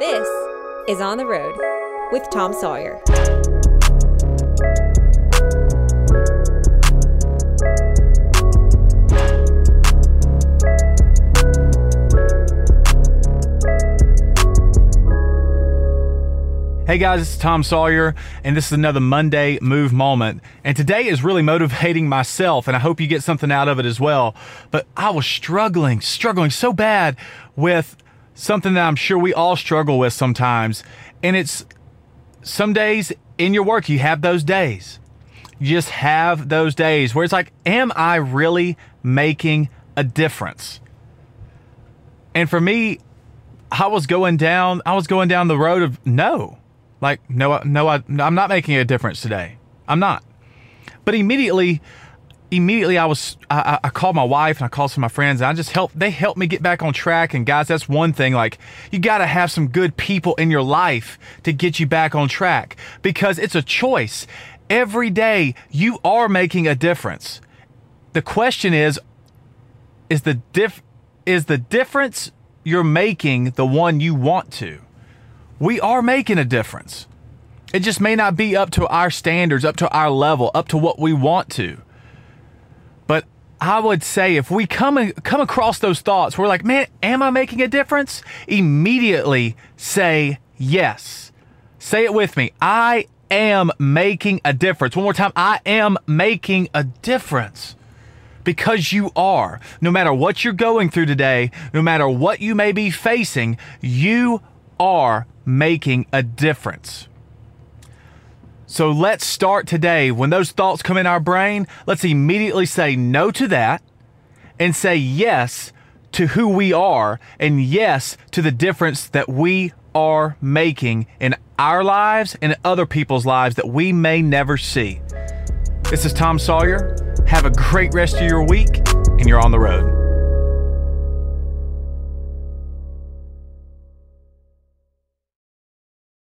This is On the Road with Tom Sawyer. Hey guys, it's Tom Sawyer, and this is another Monday Move moment. And today is really motivating myself, and I hope you get something out of it as well. But I was struggling, struggling so bad with something that I'm sure we all struggle with sometimes. And it's some days in your work, you have those days. You just have those days where it's like, am I really making a difference? And for me, I was going down, I was going down the road of no like, no, no, I, I'm not making a difference today. I'm not. But immediately, immediately I was, I, I called my wife and I called some of my friends and I just helped, they helped me get back on track. And guys, that's one thing. Like, you got to have some good people in your life to get you back on track because it's a choice. Every day you are making a difference. The question is, is the diff, is the difference you're making the one you want to? we are making a difference. It just may not be up to our standards, up to our level, up to what we want to. I would say if we come come across those thoughts, we're like, man, am I making a difference? Immediately say yes. Say it with me. I am making a difference. One more time. I am making a difference. Because you are. No matter what you're going through today, no matter what you may be facing, you are making a difference. So let's start today. When those thoughts come in our brain, let's immediately say no to that and say yes to who we are and yes to the difference that we are making in our lives and other people's lives that we may never see. This is Tom Sawyer. Have a great rest of your week, and you're on the road.